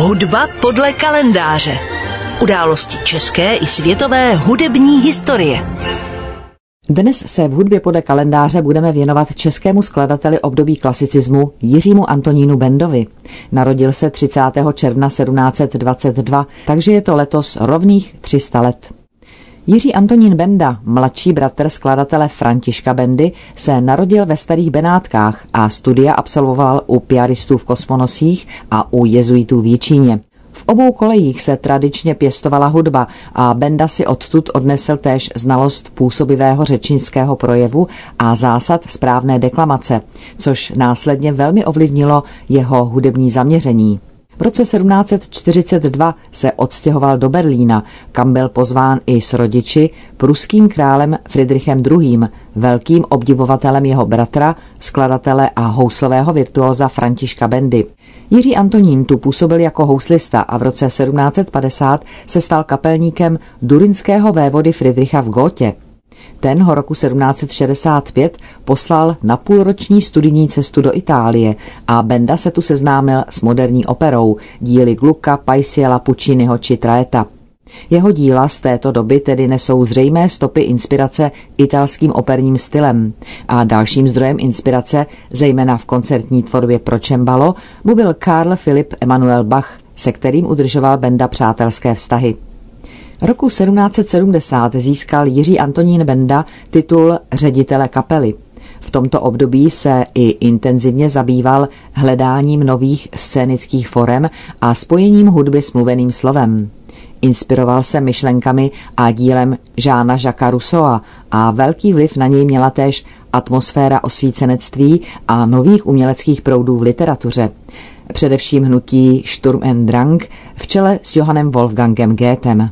Hudba podle kalendáře. Události české i světové hudební historie. Dnes se v hudbě podle kalendáře budeme věnovat českému skladateli období klasicismu Jiřímu Antonínu Bendovi. Narodil se 30. června 1722, takže je to letos rovných 300 let. Jiří Antonín Benda, mladší bratr skladatele Františka Bendy, se narodil ve Starých Benátkách a studia absolvoval u piaristů v Kosmonosích a u jezuitů v Jičíně. V obou kolejích se tradičně pěstovala hudba a Benda si odtud odnesl též znalost působivého řečnického projevu a zásad správné deklamace, což následně velmi ovlivnilo jeho hudební zaměření. V roce 1742 se odstěhoval do Berlína, kam byl pozván i s rodiči, pruským králem Friedrichem II., velkým obdivovatelem jeho bratra, skladatele a houslového virtuóza Františka Bendy. Jiří Antonín tu působil jako houslista a v roce 1750 se stal kapelníkem durinského vévody Friedricha v Gótě. Ten ho roku 1765 poslal na půlroční studijní cestu do Itálie a Benda se tu seznámil s moderní operou, díly Glucka, Paisiela, Pucciniho či Traeta. Jeho díla z této doby tedy nesou zřejmé stopy inspirace italským operním stylem a dalším zdrojem inspirace, zejména v koncertní tvorbě pro čembalo, mu byl Karl Philipp Emanuel Bach, se kterým udržoval Benda přátelské vztahy. Roku 1770 získal Jiří Antonín Benda titul ředitele kapely. V tomto období se i intenzivně zabýval hledáním nových scénických forem a spojením hudby s mluveným slovem. Inspiroval se myšlenkami a dílem Žána Žaka Rousseau a velký vliv na něj měla též atmosféra osvícenectví a nových uměleckých proudů v literatuře. Především hnutí Sturm and Drang v čele s Johannem Wolfgangem Goethem.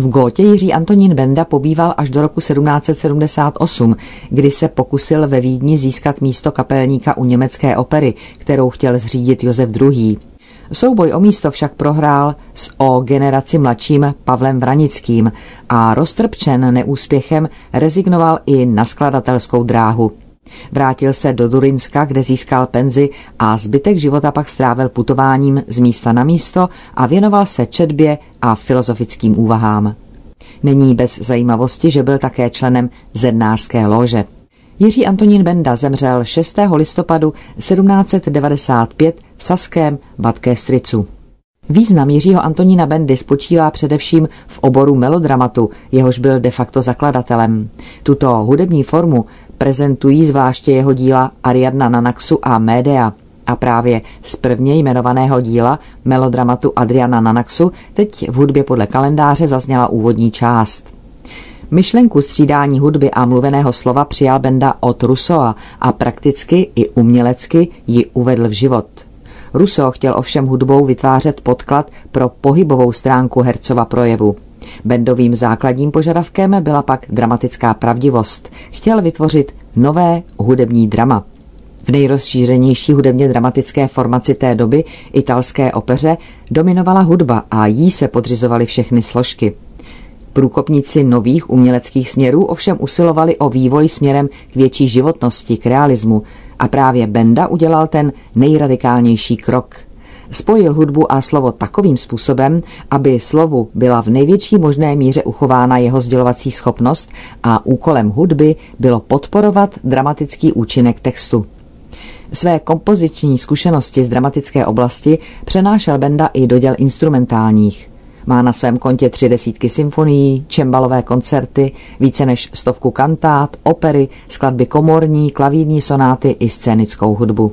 V Gótě Jiří Antonín Benda pobýval až do roku 1778, kdy se pokusil ve Vídni získat místo kapelníka u německé opery, kterou chtěl zřídit Josef II. Souboj o místo však prohrál s o generaci mladším Pavlem Vranickým a roztrpčen neúspěchem rezignoval i na skladatelskou dráhu. Vrátil se do Durinska, kde získal penzi a zbytek života pak strávil putováním z místa na místo a věnoval se četbě a filozofickým úvahám. Není bez zajímavosti, že byl také členem zednářské lože. Jiří Antonín Benda zemřel 6. listopadu 1795 v Saském Batké Stricu. Význam Jiřího Antonína Bendy spočívá především v oboru melodramatu, jehož byl de facto zakladatelem. Tuto hudební formu prezentují zvláště jeho díla Ariadna Nanaxu a Médea. A právě z prvně jmenovaného díla melodramatu Adriana Nanaxu teď v hudbě podle kalendáře zazněla úvodní část. Myšlenku střídání hudby a mluveného slova přijal Benda od Russoa a prakticky i umělecky ji uvedl v život. Russo chtěl ovšem hudbou vytvářet podklad pro pohybovou stránku hercova projevu. Bendovým základním požadavkem byla pak dramatická pravdivost. Chtěl vytvořit nové hudební drama. V nejrozšířenější hudebně dramatické formaci té doby, italské opeře, dominovala hudba a jí se podřizovaly všechny složky. Průkopníci nových uměleckých směrů ovšem usilovali o vývoj směrem k větší životnosti, k realismu a právě Benda udělal ten nejradikálnější krok – spojil hudbu a slovo takovým způsobem, aby slovu byla v největší možné míře uchována jeho sdělovací schopnost a úkolem hudby bylo podporovat dramatický účinek textu. Své kompoziční zkušenosti z dramatické oblasti přenášel Benda i do děl instrumentálních. Má na svém kontě tři desítky symfonií, čembalové koncerty, více než stovku kantát, opery, skladby komorní, klavírní sonáty i scénickou hudbu.